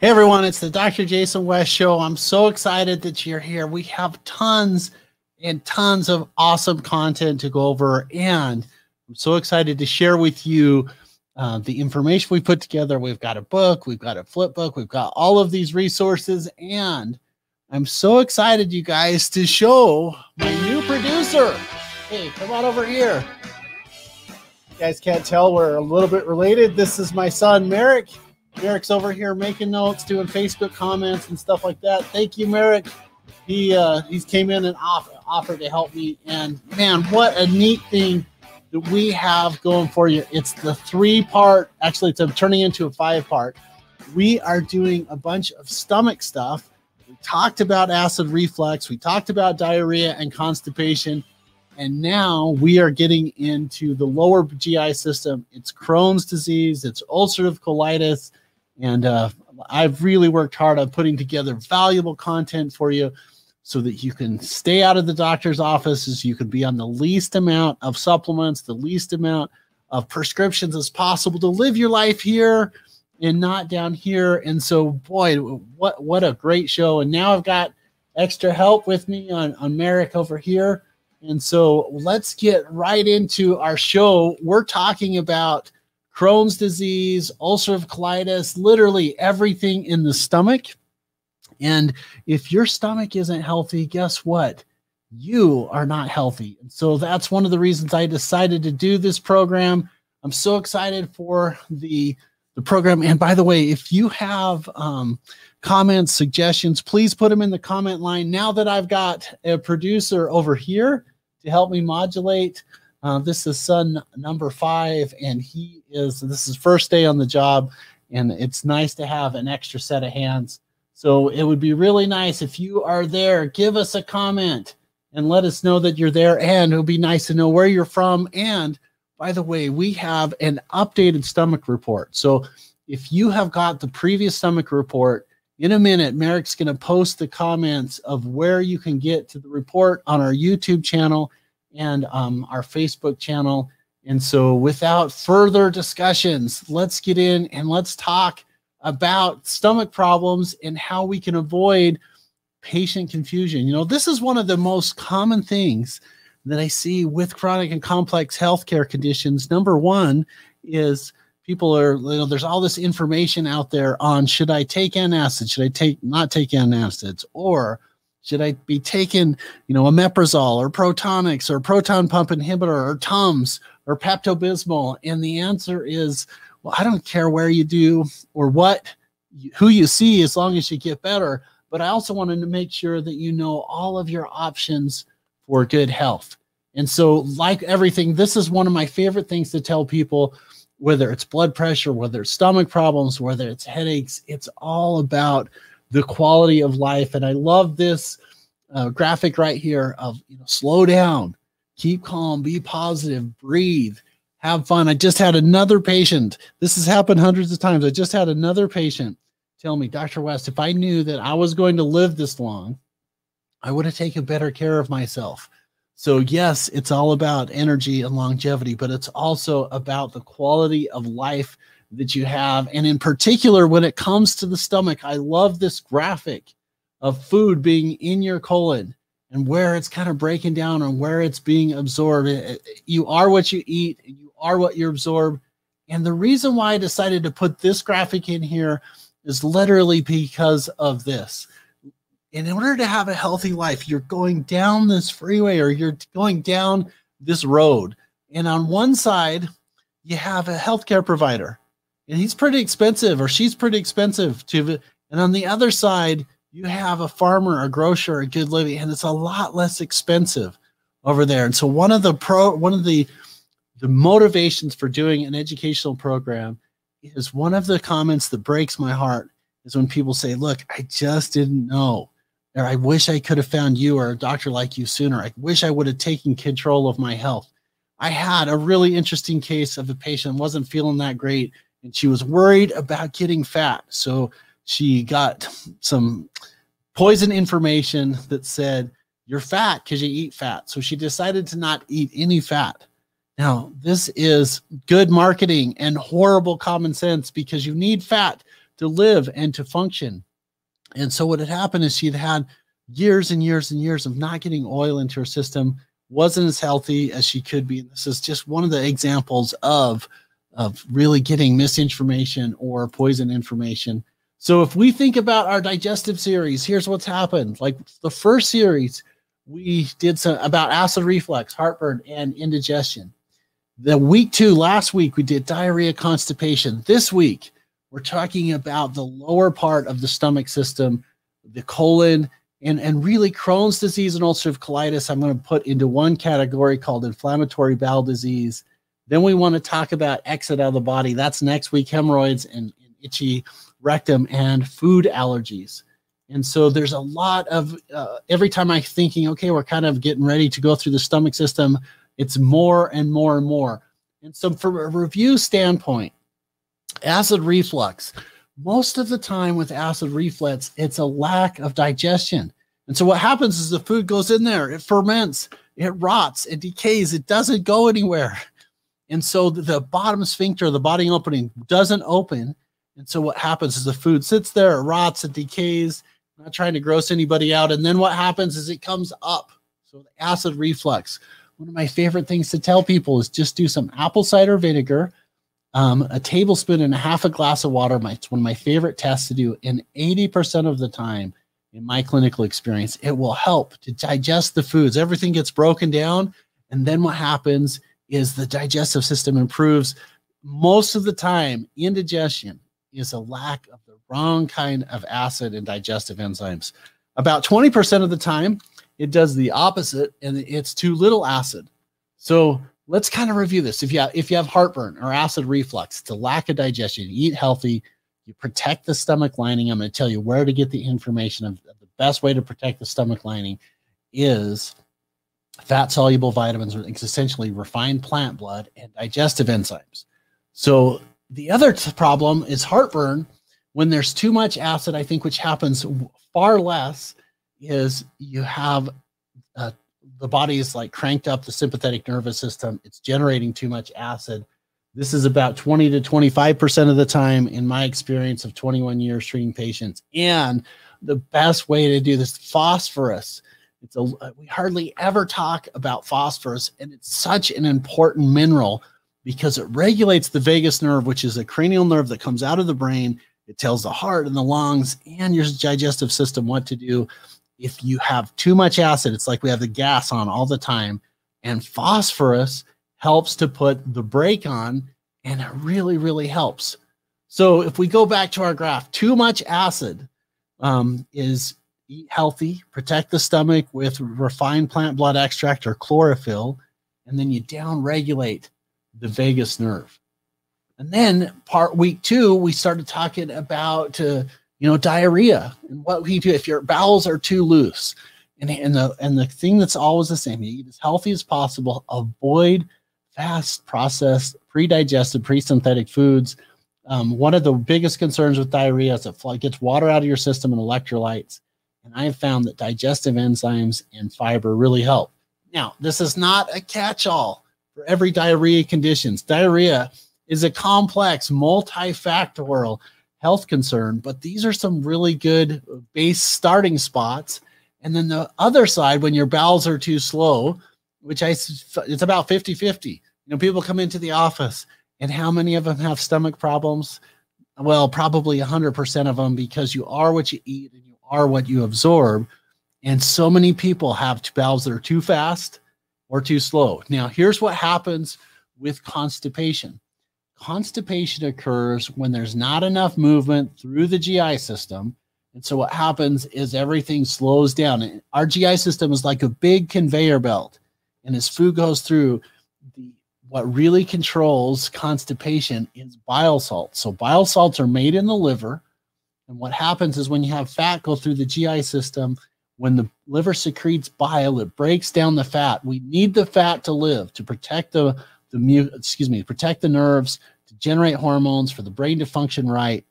Hey everyone, it's the Dr. Jason West Show. I'm so excited that you're here. We have tons and tons of awesome content to go over, and I'm so excited to share with you uh, the information we put together. We've got a book, we've got a flip book, we've got all of these resources, and I'm so excited, you guys, to show my new producer. Hey, come on over here. You guys can't tell we're a little bit related. This is my son, Merrick. Merrick's over here making notes, doing Facebook comments and stuff like that. Thank you, Merrick. He uh, he's came in and off, offered to help me. And man, what a neat thing that we have going for you. It's the three part. Actually, it's turning into a five part. We are doing a bunch of stomach stuff. We talked about acid reflux. We talked about diarrhea and constipation. And now we are getting into the lower GI system. It's Crohn's disease, it's ulcerative colitis, and uh, I've really worked hard on putting together valuable content for you so that you can stay out of the doctor's offices. You can be on the least amount of supplements, the least amount of prescriptions as possible to live your life here and not down here. And so, boy, what what a great show! And now I've got extra help with me on on Merrick over here. And so let's get right into our show. We're talking about Crohn's disease, ulcerative colitis, literally everything in the stomach. And if your stomach isn't healthy, guess what? You are not healthy. And so that's one of the reasons I decided to do this program. I'm so excited for the the program. And by the way, if you have um, comments, suggestions, please put them in the comment line. Now that I've got a producer over here to help me modulate, uh, this is son number five, and he is this is first day on the job, and it's nice to have an extra set of hands. So it would be really nice if you are there, give us a comment and let us know that you're there. And it would be nice to know where you're from. And by the way, we have an updated stomach report. So if you have got the previous stomach report, in a minute, Merrick's going to post the comments of where you can get to the report on our YouTube channel and um, our Facebook channel. And so, without further discussions, let's get in and let's talk about stomach problems and how we can avoid patient confusion. You know, this is one of the most common things that I see with chronic and complex healthcare conditions. Number one is people are, you know, there's all this information out there on should I take antacid, should I take not take antacids, or should I be taking, you know, omeprazole or Protonix or proton pump inhibitor or Tums or Pepto Bismol? And the answer is, well, I don't care where you do or what, who you see, as long as you get better. But I also wanted to make sure that you know all of your options for good health. And so, like everything, this is one of my favorite things to tell people whether it's blood pressure, whether it's stomach problems, whether it's headaches, it's all about the quality of life. And I love this uh, graphic right here of you know, slow down, keep calm, be positive, breathe, have fun. I just had another patient. This has happened hundreds of times. I just had another patient tell me, Dr. West, if I knew that I was going to live this long, I would have taken better care of myself. So, yes, it's all about energy and longevity, but it's also about the quality of life that you have. And in particular, when it comes to the stomach, I love this graphic of food being in your colon and where it's kind of breaking down and where it's being absorbed. You are what you eat, and you are what you absorb. And the reason why I decided to put this graphic in here is literally because of this. In order to have a healthy life, you're going down this freeway or you're going down this road. And on one side, you have a healthcare provider he's pretty expensive or she's pretty expensive to and on the other side you have a farmer a grocer a good living and it's a lot less expensive over there. And so one of the pro one of the the motivations for doing an educational program is one of the comments that breaks my heart is when people say look i just didn't know or i wish i could have found you or a doctor like you sooner. I wish i would have taken control of my health. I had a really interesting case of a patient wasn't feeling that great and she was worried about getting fat. So she got some poison information that said, You're fat because you eat fat. So she decided to not eat any fat. Now, this is good marketing and horrible common sense because you need fat to live and to function. And so what had happened is she'd had years and years and years of not getting oil into her system, wasn't as healthy as she could be. And this is just one of the examples of, of really getting misinformation or poison information. So if we think about our digestive series, here's what's happened. Like the first series, we did some about acid reflux, heartburn, and indigestion. The week two, last week, we did diarrhea, constipation. This week, we're talking about the lower part of the stomach system, the colon, and, and really Crohn's disease and ulcerative colitis. I'm going to put into one category called inflammatory bowel disease. Then we want to talk about exit out of the body. That's next week, hemorrhoids and, itchy rectum and food allergies. And so there's a lot of uh, every time I'm thinking, okay, we're kind of getting ready to go through the stomach system, it's more and more and more. And so, from a review standpoint, acid reflux, most of the time with acid reflux, it's a lack of digestion. And so, what happens is the food goes in there, it ferments, it rots, it decays, it doesn't go anywhere. And so, the bottom sphincter, the body opening, doesn't open. And so, what happens is the food sits there, it rots, it decays, not trying to gross anybody out. And then what happens is it comes up. So, the acid reflux. One of my favorite things to tell people is just do some apple cider vinegar, um, a tablespoon and a half a glass of water. It's one of my favorite tests to do. And 80% of the time, in my clinical experience, it will help to digest the foods. Everything gets broken down. And then what happens is the digestive system improves. Most of the time, indigestion is a lack of the wrong kind of acid and digestive enzymes. About 20% of the time, it does the opposite and it's too little acid. So let's kind of review this. If you have, if you have heartburn or acid reflux, it's a lack of digestion. You eat healthy, you protect the stomach lining. I'm going to tell you where to get the information of the best way to protect the stomach lining is fat soluble vitamins, it's essentially refined plant blood and digestive enzymes. So the other t- problem is heartburn. When there's too much acid, I think which happens far less is you have uh, the body is like cranked up the sympathetic nervous system. It's generating too much acid. This is about 20 to 25% of the time in my experience of 21 years treating patients. And the best way to do this, phosphorus. It's a we hardly ever talk about phosphorus, and it's such an important mineral because it regulates the vagus nerve, which is a cranial nerve that comes out of the brain. It tells the heart and the lungs and your digestive system what to do if you have too much acid, it's like we have the gas on all the time, and phosphorus helps to put the brake on, and it really, really helps. So if we go back to our graph, too much acid um, is eat healthy, protect the stomach with refined plant blood extract or chlorophyll, and then you down regulate the vagus nerve. And then part week two, we started talking about uh, you know, diarrhea and what we do if your bowels are too loose. And, and the and the thing that's always the same, you eat as healthy as possible, avoid fast processed, pre-digested, pre-synthetic foods. Um, one of the biggest concerns with diarrhea is it gets water out of your system and electrolytes. And I have found that digestive enzymes and fiber really help. Now, this is not a catch-all for every diarrhea conditions. Diarrhea is a complex, multifactorial health concern, but these are some really good base starting spots. And then the other side, when your bowels are too slow, which I it's about 50 50. You know, people come into the office and how many of them have stomach problems? Well, probably 100% of them because you are what you eat and are what you absorb. And so many people have bowels that are too fast or too slow. Now, here's what happens with constipation constipation occurs when there's not enough movement through the GI system. And so what happens is everything slows down. Our GI system is like a big conveyor belt. And as food goes through, the what really controls constipation is bile salts. So bile salts are made in the liver. And what happens is when you have fat go through the GI system, when the liver secretes bile, it breaks down the fat. We need the fat to live to protect the the excuse me, protect the nerves, to generate hormones for the brain to function right,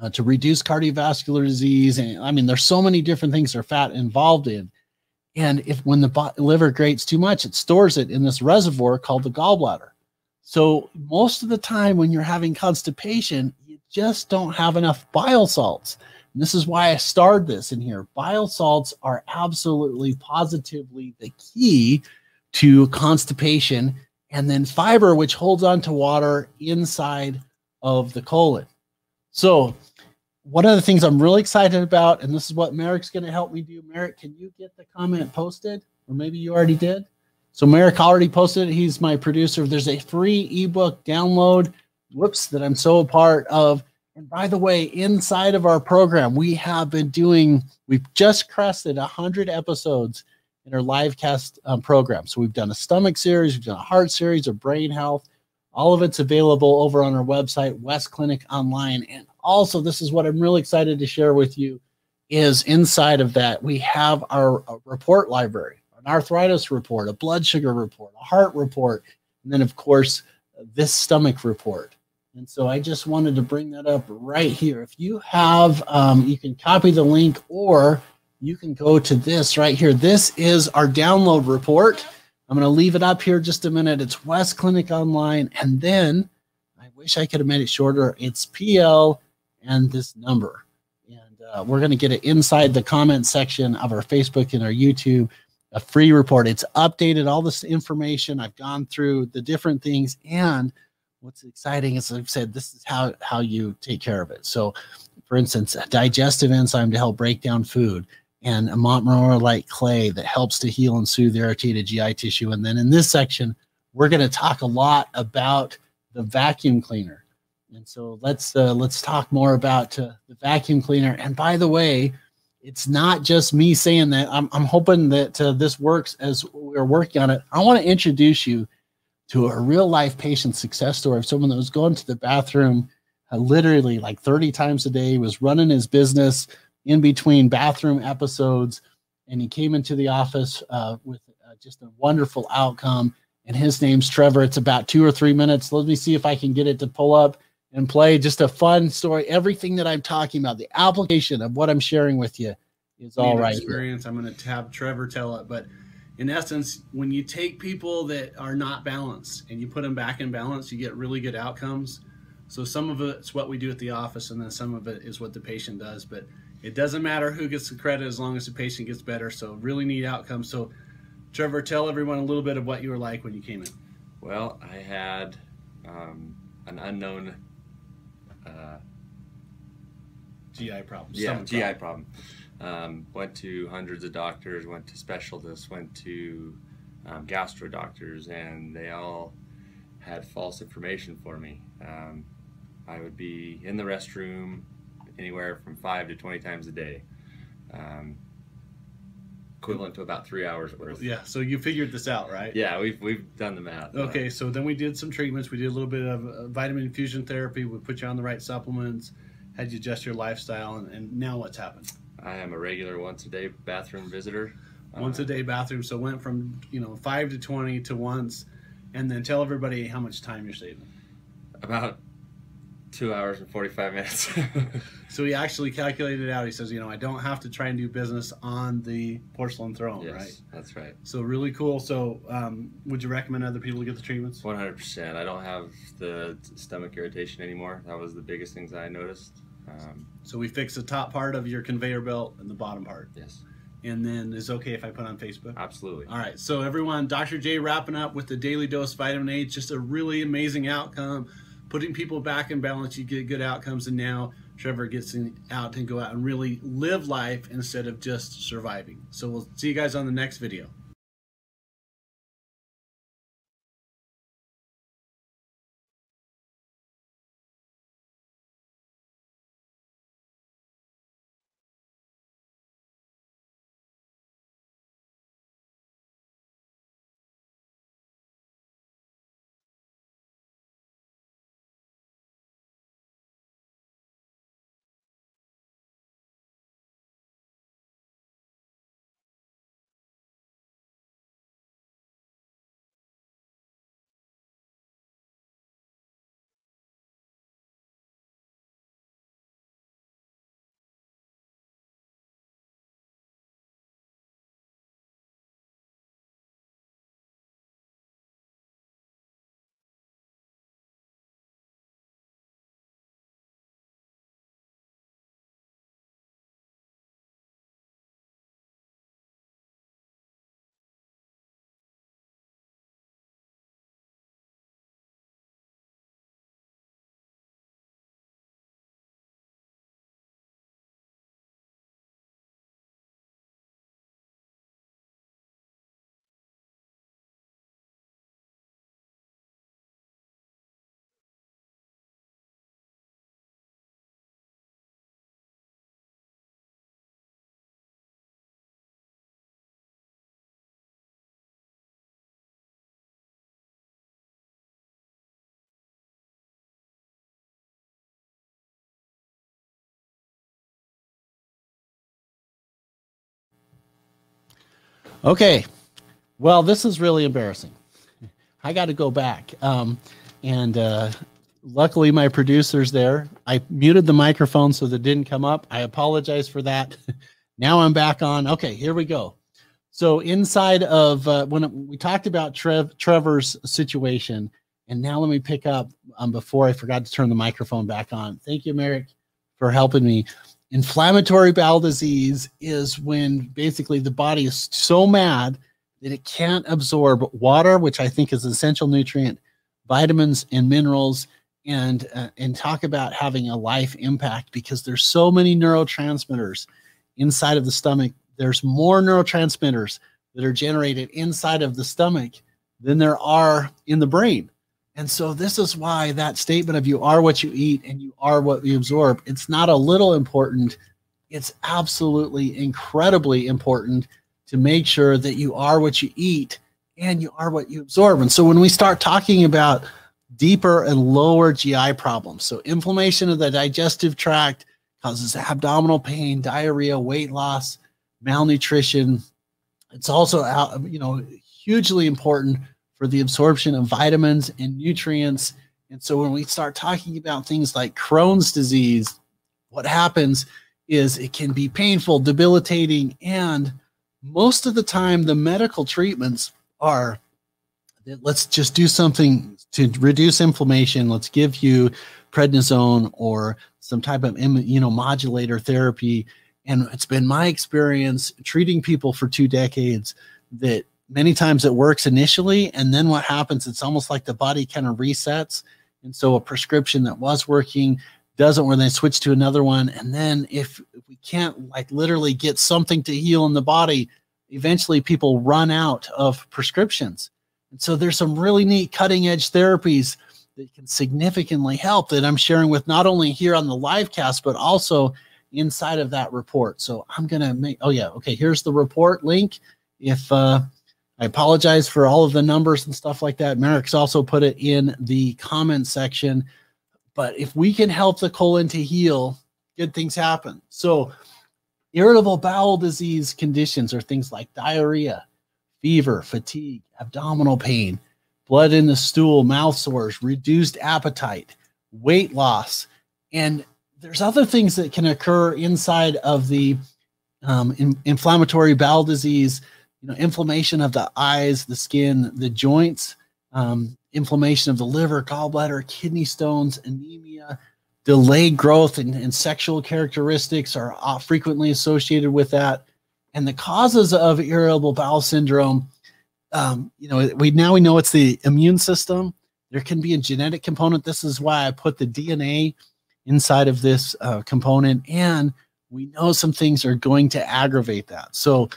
uh, to reduce cardiovascular disease, and I mean, there's so many different things are fat involved in. And if when the liver grates too much, it stores it in this reservoir called the gallbladder. So most of the time when you're having constipation, just don't have enough bile salts. And this is why I starred this in here. Bile salts are absolutely positively the key to constipation, and then fiber, which holds on to water inside of the colon. So, one of the things I'm really excited about, and this is what Merrick's going to help me do. Merrick, can you get the comment posted? Or maybe you already did. So, Merrick already posted it. He's my producer. There's a free ebook download, whoops, that I'm so a part of. And by the way, inside of our program, we have been doing, we've just crested 100 episodes in our live cast um, program. So, we've done a stomach series, we've done a heart series, a brain health. All of it's available over on our website, West Clinic Online. And also, this is what I'm really excited to share with you is inside of that, we have our report library, an arthritis report, a blood sugar report, a heart report, and then, of course, this stomach report. And so I just wanted to bring that up right here. If you have, um, you can copy the link or you can go to this right here. This is our download report. I'm going to leave it up here just a minute. It's West Clinic Online. And then I wish I could have made it shorter. It's PL and this number. And uh, we're going to get it inside the comment section of our Facebook and our YouTube, a free report. It's updated all this information. I've gone through the different things. And what's exciting is I've said this is how, how you take care of it. So, for instance, a digestive enzyme to help break down food and a Montmorillon clay that helps to heal and soothe irritated GI tissue. And then in this section, we're going to talk a lot about the vacuum cleaner. And so let's uh, let's talk more about uh, the vacuum cleaner. And by the way, it's not just me saying that. I'm, I'm hoping that uh, this works as we're working on it. I want to introduce you to a real life patient success story of someone that was going to the bathroom uh, literally like 30 times a day, was running his business in between bathroom episodes, and he came into the office uh, with uh, just a wonderful outcome. And his name's Trevor. It's about two or three minutes. Let me see if I can get it to pull up and play. Just a fun story. Everything that I'm talking about, the application of what I'm sharing with you, is all right. Experience. Here. I'm going to have Trevor tell it, but in essence, when you take people that are not balanced and you put them back in balance, you get really good outcomes. So some of it's what we do at the office, and then some of it is what the patient does. But it doesn't matter who gets the credit as long as the patient gets better. So really neat outcomes. So Trevor, tell everyone a little bit of what you were like when you came in. Well, I had um, an unknown uh, GI problem. Yeah, GI problem. Um, went to hundreds of doctors, went to specialists, went to um, gastro doctors, and they all had false information for me. Um, I would be in the restroom anywhere from five to 20 times a day. Um, equivalent to about three hours worth. Yeah. So you figured this out, right? Yeah, we've we've done the math. Okay. So then we did some treatments. We did a little bit of uh, vitamin infusion therapy. We put you on the right supplements, had you adjust your lifestyle, and, and now what's happened? I am a regular once a day bathroom visitor. Once uh, a day bathroom. So went from you know five to twenty to once, and then tell everybody how much time you're saving. About two hours and 45 minutes. so he actually calculated it out. He says, you know, I don't have to try and do business on the porcelain throne, yes, right? That's right. So really cool. So um, would you recommend other people to get the treatments? 100%. I don't have the stomach irritation anymore. That was the biggest things I noticed. Um, so we fix the top part of your conveyor belt and the bottom part. Yes. And then is okay if I put on Facebook? Absolutely. All right. So everyone, Dr. J wrapping up with the daily dose vitamin A. Just a really amazing outcome putting people back in balance, you get good outcomes. And now Trevor gets out and go out and really live life instead of just surviving. So we'll see you guys on the next video. Okay. Well, this is really embarrassing. I got to go back. Um, and uh, luckily, my producer's there. I muted the microphone so that didn't come up. I apologize for that. now I'm back on. Okay, here we go. So inside of uh, when we talked about Trev, Trevor's situation, and now let me pick up um, before I forgot to turn the microphone back on. Thank you, Merrick, for helping me. Inflammatory bowel disease is when basically the body is so mad that it can't absorb water, which I think is an essential nutrient, vitamins and minerals, and uh, and talk about having a life impact because there's so many neurotransmitters inside of the stomach. There's more neurotransmitters that are generated inside of the stomach than there are in the brain. And so this is why that statement of you are what you eat and you are what you absorb, it's not a little important. It's absolutely incredibly important to make sure that you are what you eat and you are what you absorb. And so when we start talking about deeper and lower GI problems, so inflammation of the digestive tract causes abdominal pain, diarrhea, weight loss, malnutrition. It's also you know hugely important for the absorption of vitamins and nutrients. And so when we start talking about things like Crohn's disease, what happens is it can be painful, debilitating, and most of the time the medical treatments are let's just do something to reduce inflammation. Let's give you prednisone or some type of immunomodulator therapy. And it's been my experience treating people for two decades that many times it works initially and then what happens it's almost like the body kind of resets. And so a prescription that was working doesn't when they switch to another one and then if, we can't like literally get something to heal in the body eventually people run out of prescriptions. And so there's some really neat cutting edge therapies that can significantly help that i'm sharing with not only here on the live cast but also inside of that report. So i'm gonna make oh yeah okay here's the report link. If uh I apologize for all of the numbers and stuff like that. Merrick's also put it in the comment section. But if we can help the colon to heal, good things happen. So, irritable bowel disease conditions are things like diarrhea, fever, fatigue, abdominal pain, blood in the stool, mouth sores, reduced appetite, weight loss. And there's other things that can occur inside of the um, in, inflammatory bowel disease you know, inflammation of the eyes, the skin, the joints, um, inflammation of the liver, gallbladder, kidney stones, anemia, delayed growth, and, and sexual characteristics are uh, frequently associated with that. And the causes of irritable bowel syndrome, um, you know, we now we know it's the immune system. There can be a genetic component. This is why I put the DNA inside of this uh, component, and we know some things are going to aggravate that. So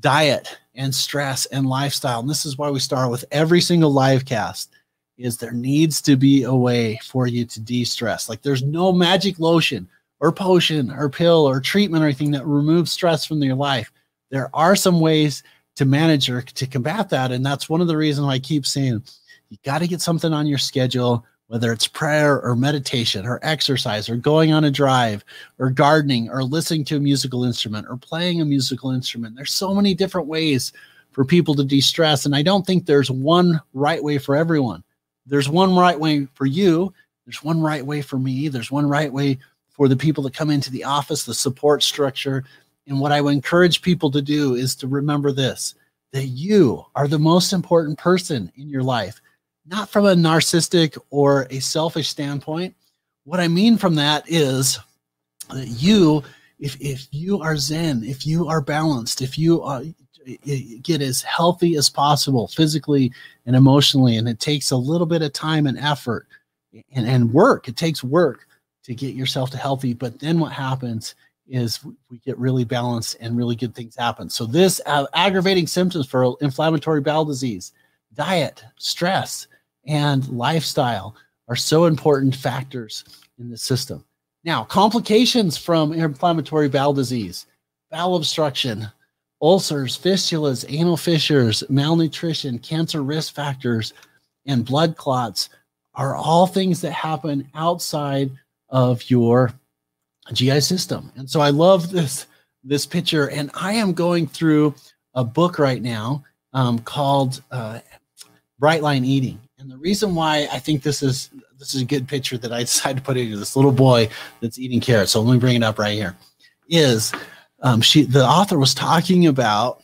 diet and stress and lifestyle. And this is why we start with every single live cast is there needs to be a way for you to de-stress. Like there's no magic lotion or potion or pill or treatment or anything that removes stress from your life. There are some ways to manage or to combat that. And that's one of the reasons I keep saying you got to get something on your schedule whether it's prayer or meditation or exercise or going on a drive or gardening or listening to a musical instrument or playing a musical instrument. There's so many different ways for people to de stress. And I don't think there's one right way for everyone. There's one right way for you, there's one right way for me, there's one right way for the people that come into the office, the support structure. And what I would encourage people to do is to remember this that you are the most important person in your life not from a narcissistic or a selfish standpoint. What I mean from that is that you, if, if you are Zen, if you are balanced, if you get as healthy as possible physically and emotionally, and it takes a little bit of time and effort and, and work, it takes work to get yourself to healthy. But then what happens is we get really balanced and really good things happen. So, this uh, aggravating symptoms for inflammatory bowel disease, diet, stress, and lifestyle are so important factors in the system. Now, complications from inflammatory bowel disease, bowel obstruction, ulcers, fistulas, anal fissures, malnutrition, cancer risk factors, and blood clots are all things that happen outside of your GI system. And so I love this this picture and I am going through a book right now um, called uh, Bright Line Eating. And the reason why I think this is this is a good picture that I decided to put into this little boy that's eating carrots. So let me bring it up right here. Is um, she the author was talking about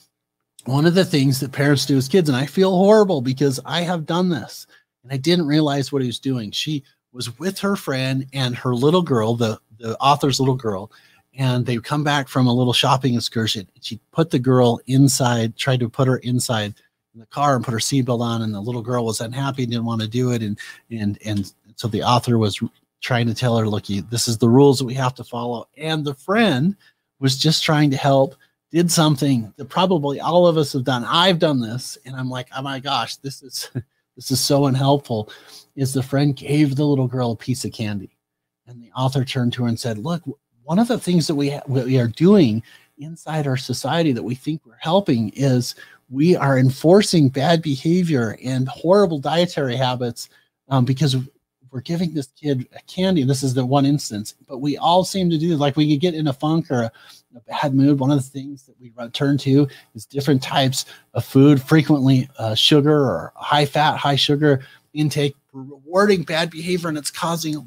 one of the things that parents do as kids, and I feel horrible because I have done this and I didn't realize what he was doing. She was with her friend and her little girl, the the author's little girl, and they come back from a little shopping excursion. She put the girl inside, tried to put her inside in the car and put her seatbelt on, and the little girl was unhappy, didn't want to do it, and and and so the author was trying to tell her, look, this is the rules that we have to follow, and the friend was just trying to help did something that probably all of us have done. I've done this, and I'm like, oh my gosh, this is this is so unhelpful. Is the friend gave the little girl a piece of candy, and the author turned to her and said, "Look, one of the things that we ha- we are doing inside our society that we think we're helping is we are enforcing bad behavior and horrible dietary habits um, because we're giving this kid a candy. This is the one instance, but we all seem to do like we could get in a funk or a, a bad mood. One of the things that we turn to is different types of food, frequently uh, sugar or high fat, high sugar intake, rewarding bad behavior, and it's causing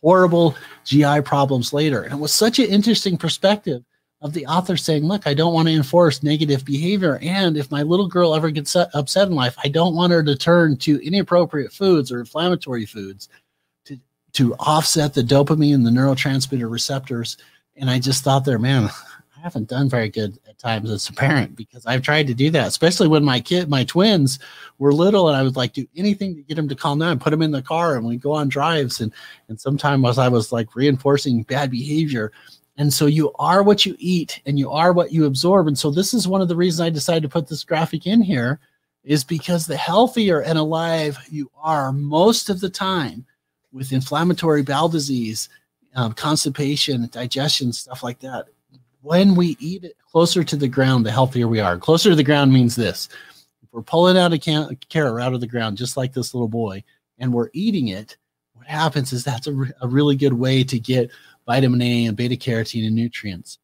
horrible GI problems later. And it was such an interesting perspective of the author saying, Look, I don't want to enforce negative behavior. And if my little girl ever gets upset in life, I don't want her to turn to inappropriate foods or inflammatory foods to, to offset the dopamine and the neurotransmitter receptors. And I just thought there, man, I haven't done very good at times as a parent because I've tried to do that, especially when my kid, my twins were little, and I would like do anything to get them to calm down, put them in the car, and we go on drives. And and sometimes as I was like reinforcing bad behavior, and so you are what you eat and you are what you absorb. And so this is one of the reasons I decided to put this graphic in here is because the healthier and alive you are most of the time with inflammatory bowel disease, um, constipation, digestion, stuff like that. When we eat it closer to the ground, the healthier we are. Closer to the ground means this. If we're pulling out a, can- a carrot out of the ground, just like this little boy, and we're eating it, what happens is that's a, re- a really good way to get vitamin A and beta carotene and nutrients.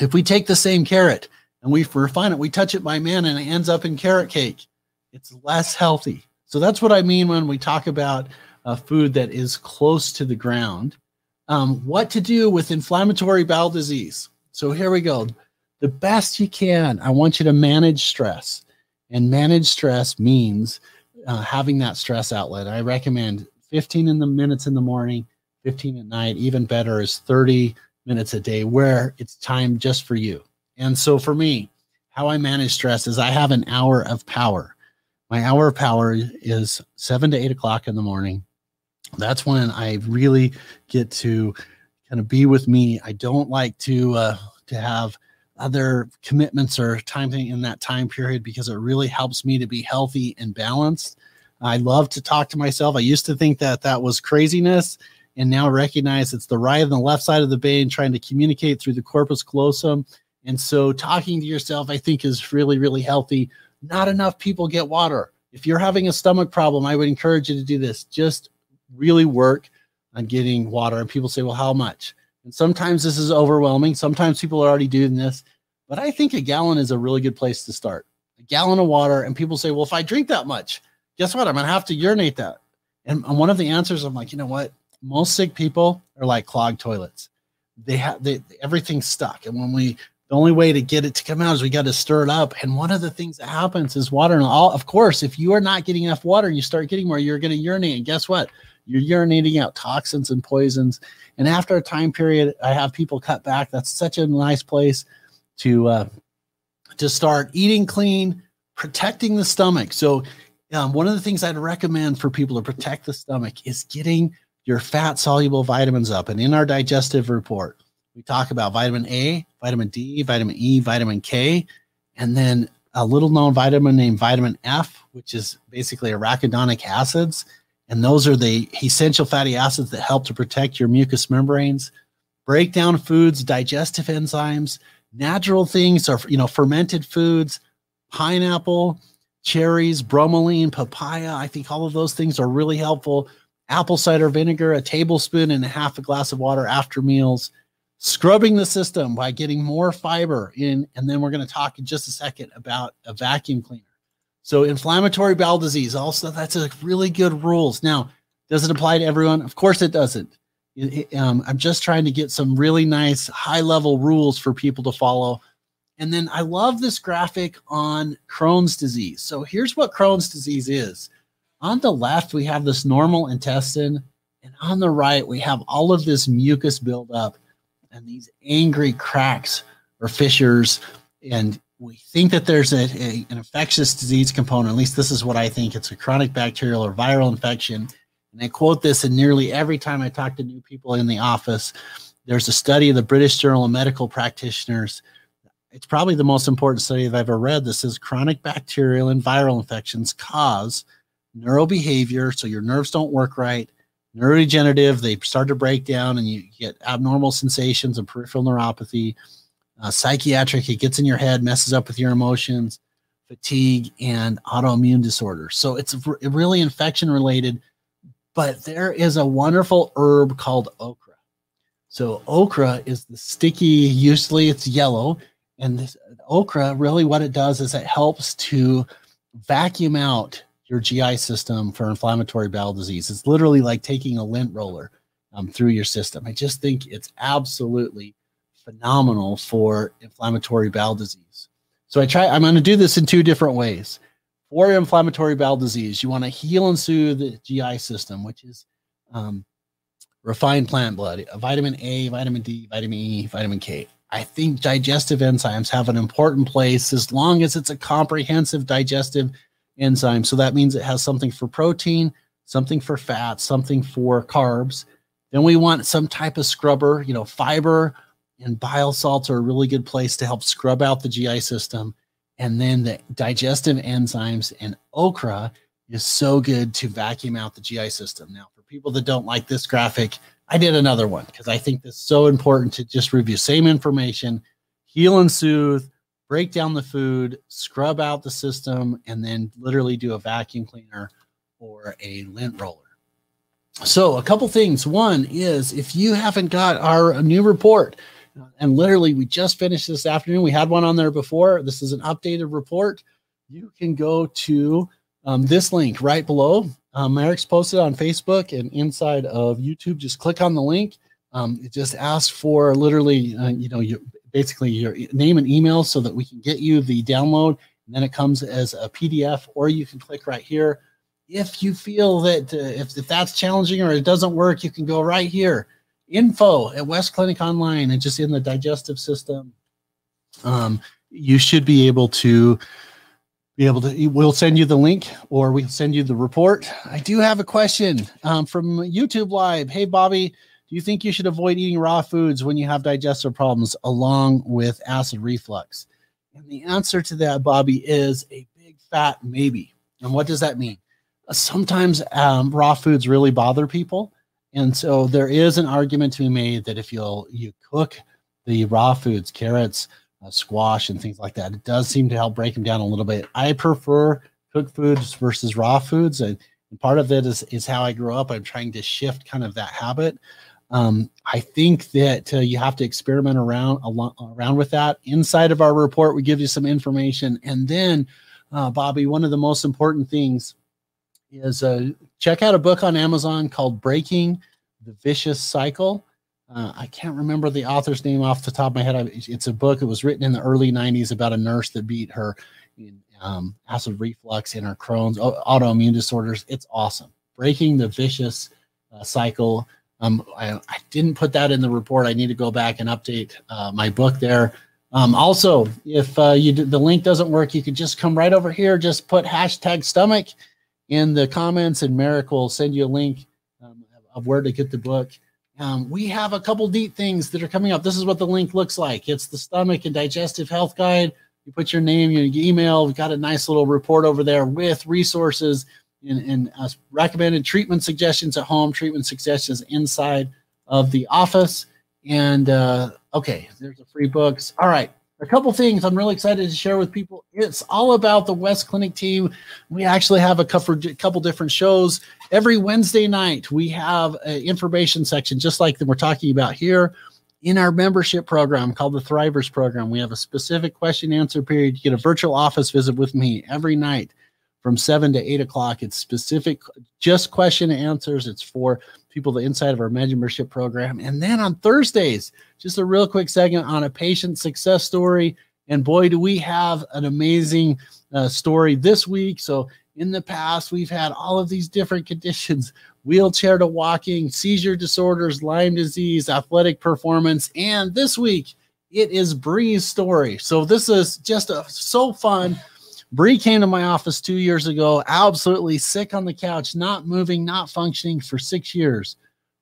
If we take the same carrot and we refine it, we touch it by man and it ends up in carrot cake, it's less healthy. So that's what I mean when we talk about a food that is close to the ground. Um, what to do with inflammatory bowel disease. So here we go. The best you can, I want you to manage stress. And manage stress means uh, having that stress outlet. I recommend 15 in the minutes in the morning, 15 at night. Even better is 30 minutes a day where it's time just for you. And so for me, how I manage stress is I have an hour of power. My hour of power is seven to eight o'clock in the morning. That's when I really get to kind of be with me. I don't like to uh, to have other commitments or time thing in that time period because it really helps me to be healthy and balanced. I love to talk to myself. I used to think that that was craziness and now recognize it's the right and the left side of the brain trying to communicate through the corpus callosum. And so talking to yourself, I think, is really, really healthy. Not enough people get water. If you're having a stomach problem, I would encourage you to do this. Just really work on getting water. And people say, well, how much? And sometimes this is overwhelming. Sometimes people are already doing this. But I think a gallon is a really good place to start. A gallon of water. And people say, well, if I drink that much, guess what? I'm going to have to urinate that. And one of the answers, I'm like, you know what? Most sick people are like clogged toilets. They have they, stuck, and when we the only way to get it to come out is we got to stir it up. And one of the things that happens is water. And all, of course, if you are not getting enough water, you start getting more. You're going to urinate, and guess what? You're urinating out toxins and poisons. And after a time period, I have people cut back. That's such a nice place to uh, to start eating clean, protecting the stomach. So, um, one of the things I'd recommend for people to protect the stomach is getting your fat soluble vitamins up. And in our digestive report, we talk about vitamin A, vitamin D, vitamin E, vitamin K, and then a little known vitamin named vitamin F, which is basically arachidonic acids. And those are the essential fatty acids that help to protect your mucous membranes, break down foods, digestive enzymes, natural things are, you know, fermented foods, pineapple, cherries, bromelain, papaya. I think all of those things are really helpful apple cider vinegar, a tablespoon and a half a glass of water after meals. scrubbing the system by getting more fiber in. And then we're going to talk in just a second about a vacuum cleaner. So, inflammatory bowel disease, also, that's a really good rules. Now, does it apply to everyone? Of course, it doesn't. It, it, um, I'm just trying to get some really nice high level rules for people to follow. And then I love this graphic on Crohn's disease. So, here's what Crohn's disease is on the left, we have this normal intestine, and on the right, we have all of this mucus buildup and these angry cracks or fissures. And we think that there's a, a, an infectious disease component. At least this is what I think. It's a chronic bacterial or viral infection. And I quote this in nearly every time I talk to new people in the office. There's a study of the British Journal of Medical Practitioners. It's probably the most important study I've ever read. This is chronic bacterial and viral infections cause neurobehavior. So your nerves don't work right. Neurodegenerative, they start to break down and you get abnormal sensations and peripheral neuropathy. Uh, psychiatric, it gets in your head, messes up with your emotions, fatigue, and autoimmune disorders. So it's really infection related. But there is a wonderful herb called okra. So okra is the sticky, usually it's yellow. And this okra, really what it does is it helps to vacuum out your GI system for inflammatory bowel disease. It's literally like taking a lint roller um, through your system. I just think it's absolutely phenomenal for inflammatory bowel disease. So I try, I'm going to do this in two different ways. For inflammatory bowel disease, you want to heal and soothe the GI system, which is um, refined plant blood, vitamin A, vitamin D, vitamin E, vitamin K. I think digestive enzymes have an important place as long as it's a comprehensive digestive enzyme. So that means it has something for protein, something for fat, something for carbs. Then we want some type of scrubber, you know, fiber and bile salts are a really good place to help scrub out the GI system. And then the digestive enzymes and okra is so good to vacuum out the GI system. Now, for people that don't like this graphic, I did another one because I think this is so important to just review same information, heal and soothe, break down the food, scrub out the system, and then literally do a vacuum cleaner or a lint roller. So, a couple things. One is if you haven't got our new report, and literally we just finished this afternoon, we had one on there before. This is an updated report. You can go to um, this link right below. Um, Merrick's posted on Facebook and inside of YouTube. Just click on the link. Um, it just asks for literally, uh, you know, you basically your name and email so that we can get you the download. And then it comes as a PDF, or you can click right here. If you feel that uh, if, if that's challenging or it doesn't work, you can go right here. Info at West Clinic Online and just in the digestive system. Um, you should be able to be able to we'll send you the link or we'll send you the report i do have a question um, from youtube live hey bobby do you think you should avoid eating raw foods when you have digestive problems along with acid reflux? And the answer to that, Bobby, is a big fat maybe. And what does that mean? Sometimes um, raw foods really bother people. And so there is an argument to be made that if you'll you cook the raw foods, carrots, uh, squash, and things like that, it does seem to help break them down a little bit. I prefer cooked foods versus raw foods. And, and part of it is, is how I grew up. I'm trying to shift kind of that habit. Um, I think that uh, you have to experiment around around with that. Inside of our report, we give you some information, and then, uh, Bobby, one of the most important things is uh, check out a book on Amazon called "Breaking the Vicious Cycle." Uh, I can't remember the author's name off the top of my head. It's a book. It was written in the early '90s about a nurse that beat her in, um, acid reflux and her Crohn's autoimmune disorders. It's awesome. Breaking the Vicious uh, Cycle um, I, I, didn't put that in the report. I need to go back and update uh, my book there. Um, also, if uh, you the link doesn't work, you could just come right over here. Just put hashtag stomach in the comments, and Merrick will send you a link um, of where to get the book. Um, we have a couple neat things that are coming up. This is what the link looks like. It's the stomach and digestive health guide. You put your name, your email. We've got a nice little report over there with resources and, uh, recommended treatment suggestions at home, treatment suggestions inside of the office. And uh, okay, there's the free books. All right, a couple things I'm really excited to share with people. It's all about the West Clinic team. We actually have a couple, different shows every Wednesday night. We have an information section, just like we're talking about here. in our membership program called the Thrivers Program. We have a specific question answer period. You get a virtual office visit with me every night from seven to eight o'clock. It's specific, just question and answers. It's for people the inside of our membership program. And then on Thursdays, just a real quick segment on a patient success story. And boy, do we have an amazing uh, story this week. So in the past, we've had all of these different conditions wheelchair to walking, seizure disorders, Lyme disease, athletic performance. And this week, it is Bree's story. So this is just a, so fun. Bree came to my office two years ago, absolutely sick on the couch, not moving, not functioning for six years.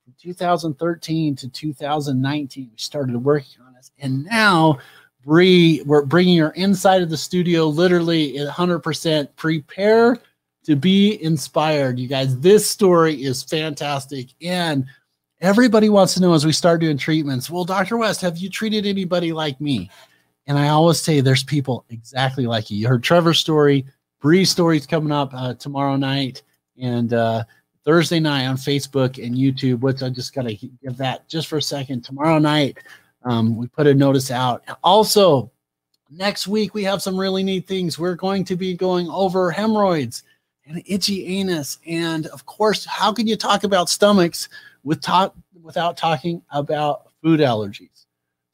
From 2013 to 2019, we started working on this. And now, Bree, we're bringing her inside of the studio, literally 100%. Prepare to be inspired. You guys, this story is fantastic. And everybody wants to know as we start doing treatments, well, Dr. West, have you treated anybody like me? And I always say there's people exactly like you. You heard Trevor's story, Bree's story's coming up uh, tomorrow night and uh, Thursday night on Facebook and YouTube, which I just got to give that just for a second. Tomorrow night, um, we put a notice out. Also, next week, we have some really neat things. We're going to be going over hemorrhoids and itchy anus. And of course, how can you talk about stomachs with without talking about food allergies?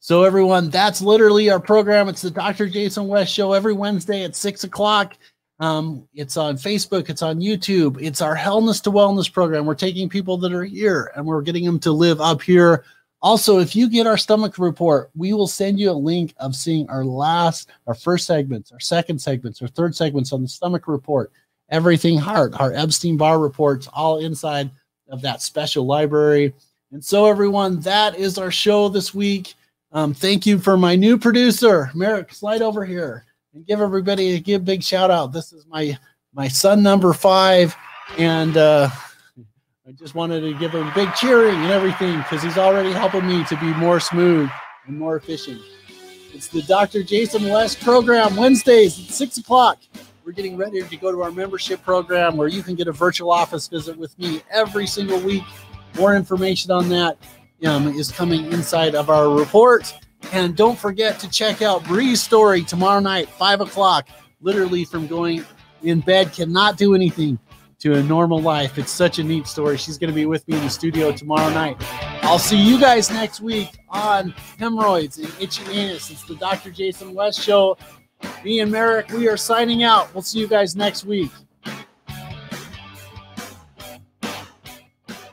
So, everyone, that's literally our program. It's the Dr. Jason West Show every Wednesday at six o'clock. Um, it's on Facebook, it's on YouTube, it's our Hellness to Wellness program. We're taking people that are here and we're getting them to live up here. Also, if you get our stomach report, we will send you a link of seeing our last, our first segments, our second segments, our third segments on the stomach report everything heart, our Epstein Barr reports, all inside of that special library. And so, everyone, that is our show this week. Um, thank you for my new producer, Merrick. Slide over here and give everybody a give big shout out. This is my my son number five, and uh, I just wanted to give him big cheering and everything because he's already helping me to be more smooth and more efficient. It's the Dr. Jason West program Wednesdays at six o'clock. We're getting ready to go to our membership program where you can get a virtual office visit with me every single week. More information on that um, is coming inside of our report. And don't forget to check out Bree's story tomorrow night, five o'clock. Literally from going in bed, cannot do anything to a normal life. It's such a neat story. She's going to be with me in the studio tomorrow night. I'll see you guys next week on hemorrhoids and itchy anus. It's the Dr. Jason West Show. Me and Merrick, we are signing out. We'll see you guys next week.